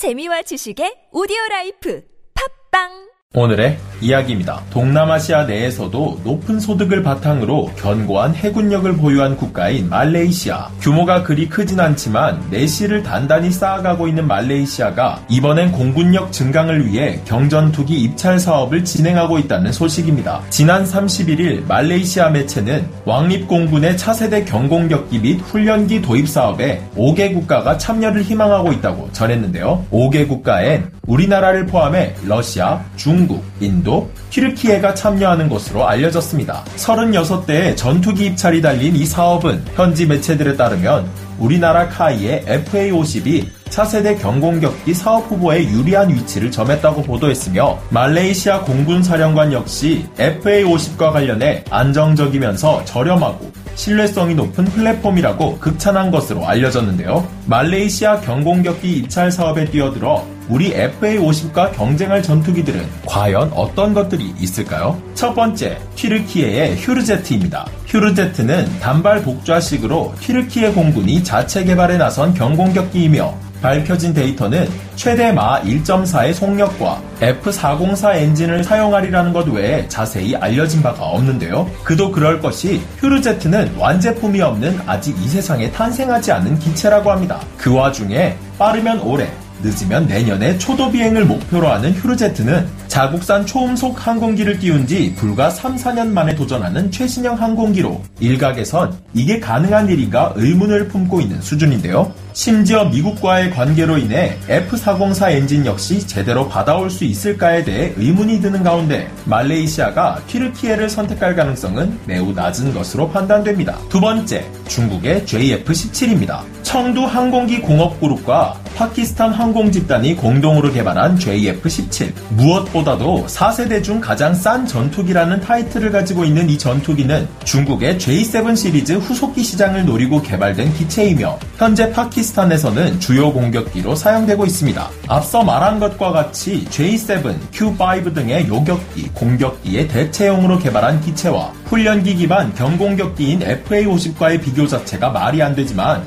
재미와 지식의 오디오 라이프. 팟빵 오늘의 이야기입니다. 동남아시아 내에서도 높은 소득을 바탕으로 견고한 해군력을 보유한 국가인 말레이시아. 규모가 그리 크진 않지만 내실을 단단히 쌓아가고 있는 말레이시아가 이번엔 공군력 증강을 위해 경전투기 입찰 사업을 진행하고 있다는 소식입니다. 지난 31일 말레이시아 매체는 왕립공군의 차세대 경공격기 및 훈련기 도입 사업에 5개 국가가 참여를 희망하고 있다고 전했는데요. 5개 국가엔 우리나라를 포함해 러시아, 중국, 인도, 튀르키예가 참여하는 것으로 알려졌습니다. 36대의 전투기 입찰이 달린 이 사업은 현지 매체들에 따르면 우리나라 카이의 FA-50이 차세대 경공격기 사업 후보에 유리한 위치를 점했다고 보도했으며 말레이시아 공군 사령관 역시 FA-50과 관련해 안정적이면서 저렴하고 신뢰성이 높은 플랫폼이라고 극찬한 것으로 알려졌는데요. 말레이시아 경공격기 입찰 사업에 뛰어들어 우리 FA-50과 경쟁할 전투기들은 과연 어떤 것들이 있을까요? 첫 번째, 튀르키예의 휴르제트입니다. 휴르제트는 단발 복좌식으로 튀르키예 공군이 자체 개발에 나선 경공격기이며 밝혀진 데이터는 최대 마 1.4의 속력과 F404 엔진을 사용하리라는 것 외에 자세히 알려진 바가 없는데요. 그도 그럴 것이 휴르제트는 완제품이 없는 아직 이 세상에 탄생하지 않은 기체라고 합니다. 그 와중에 빠르면 올해, 늦으면 내년에 초도 비행을 목표로 하는 휴르제트는 자국산 초음속 항공기를 띄운 지 불과 3, 4년 만에 도전하는 최신형 항공기로 일각에선 이게 가능한 일인가 의문을 품고 있는 수준인데요. 심지어 미국과의 관계로 인해 F404 엔진 역시 제대로 받아올 수 있을까에 대해 의문이 드는 가운데 말레이시아가 튀르키예를 선택할 가능성은 매우 낮은 것으로 판단됩니다. 두 번째, 중국의 JF-17입니다. 청두 항공기 공업그룹과 파키스탄 항공집단이 공동으로 개발한 JF-17. 무엇보다도 4세대 중 가장 싼 전투기라는 타이틀을 가지고 있는 이 전투기는 중국의 J7 시리즈 후속기 시장을 노리고 개발된 기체이며 현재 파키스탄에서는 주요 공격기로 사용되고 있습니다. 앞서 말한 것과 같이 J7, Q5 등의 요격기, 공격기의 대체용으로 개발한 기체와 훈련기 기반 경공격기인 FA-50과의 비교 자체가 말이 안 되지만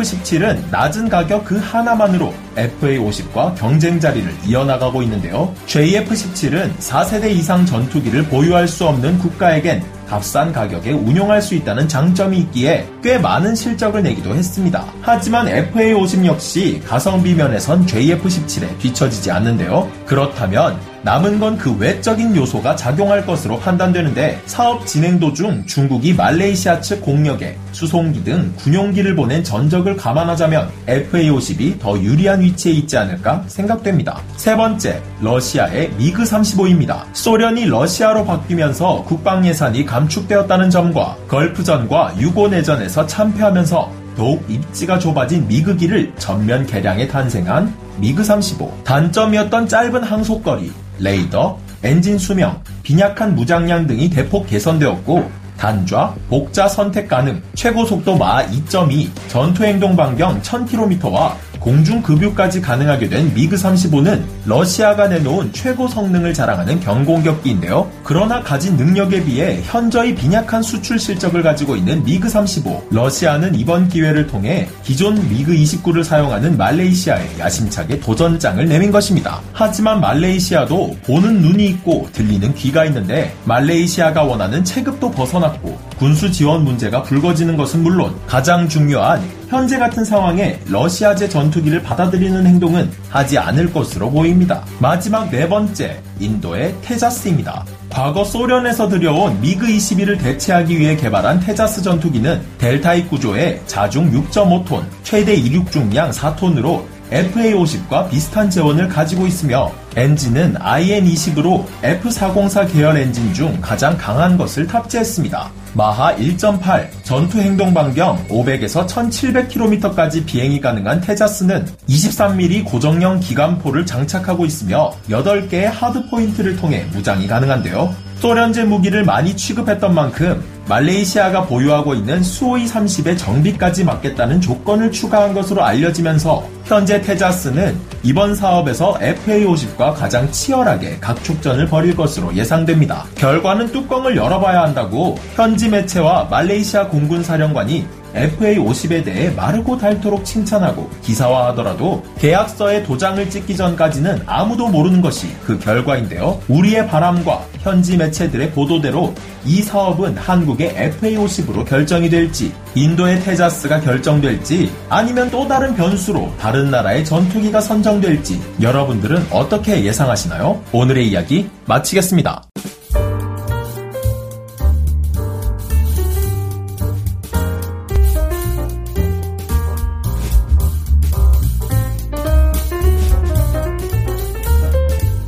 JF-17은 낮은 가격 그 하나만으로 FA-50과 경쟁 자리를 이어나가고 있는데요. JF-17은 4세대 이상 전투기를 보유할 수 없는 국가에겐 값싼 가격에 운용할 수 있다는 장점이 있기에 꽤 많은 실적을 내기도 했습니다. 하지만 FA-50 역시 가성비 면에선 JF-17에 뒤처지지 않는데요. 그렇다면 남은 건 그 외적인 요소가 작용할 것으로 판단되는데 사업 진행 도중 중국이 말레이시아 측 공력에 수송기 등 군용기를 보낸 전적을 감안하자면 FA-50이 더 유리한 위치에 있지 않을까 생각됩니다. 세 번째, 러시아의 미그 35입니다. 소련이 러시아로 바뀌면서 국방 예산이 감축되었다는 점과 걸프전과 유고 내전에서 참패하면서 더욱 입지가 좁아진 미그기를 전면 개량해 탄생한 미그 35. 단점이었던 짧은 항속거리, 레이더, 엔진 수명, 빈약한 무장량 등이 대폭 개선되었고 단좌, 복좌 선택 가능, 최고 속도 마하 2.2, 전투 행동 반경 1000km와 공중 급유까지 가능하게 된 미그 35는 러시아가 내놓은 최고 성능을 자랑하는 경공격기인데요. 그러나 가진 능력에 비해 현저히 빈약한 수출 실적을 가지고 있는 미그 35. 러시아는 이번 기회를 통해 기존 미그 29를 사용하는 말레이시아에 야심차게 도전장을 내민 것입니다. 하지만 말레이시아도 보는 눈이 있고 들리는 귀가 있는데 말레이시아가 원하는 체급도 벗어났고 군수 지원 문제가 불거지는 것은 물론 가장 중요한 현재 같은 상황에 러시아제 전투기를 받아들이는 행동은 하지 않을 것으로 보입니다. 마지막 네 번째, 인도의 테자스입니다. 과거 소련에서 들여온 미그 21을 대체하기 위해 개발한 테자스 전투기는 델타입 구조의 자중 6.5톤, 최대 이륙 중량 4톤으로 FA-50과 비슷한 재원을 가지고 있으며 엔진은 IN-20으로 F404 계열 엔진 중 가장 강한 것을 탑재했습니다. 마하 1.8 전투 행동 반경 500에서 1700km까지 비행이 가능한 테자스는 23mm 고정형 기관포를 장착하고 있으며 8개의 하드 포인트를 통해 무장이 가능한데요. 소련제 무기를 많이 취급했던 만큼 말레이시아가 보유하고 있는 수호이 30의 정비까지 맡겠다는 조건을 추가한 것으로 알려지면서 현재 테자스는 이번 사업에서 FA-50과 가장 치열하게 각축전을 벌일 것으로 예상됩니다. 결과는 뚜껑을 열어봐야 한다고 현지 매체와 말레이시아 공군 사령관이 FA50에 대해 마르고 닳도록 칭찬하고 기사화하더라도 계약서에 도장을 찍기 전까지는 아무도 모르는 것이 그 결과인데요. 우리의 바람과 현지 매체들의 보도대로 이 사업은 한국의 FA50으로 결정이 될지, 인도의 테자스가 결정될지, 아니면 또 다른 변수로 다른 나라의 전투기가 선정될지, 여러분들은 어떻게 예상하시나요? 오늘의 이야기 마치겠습니다.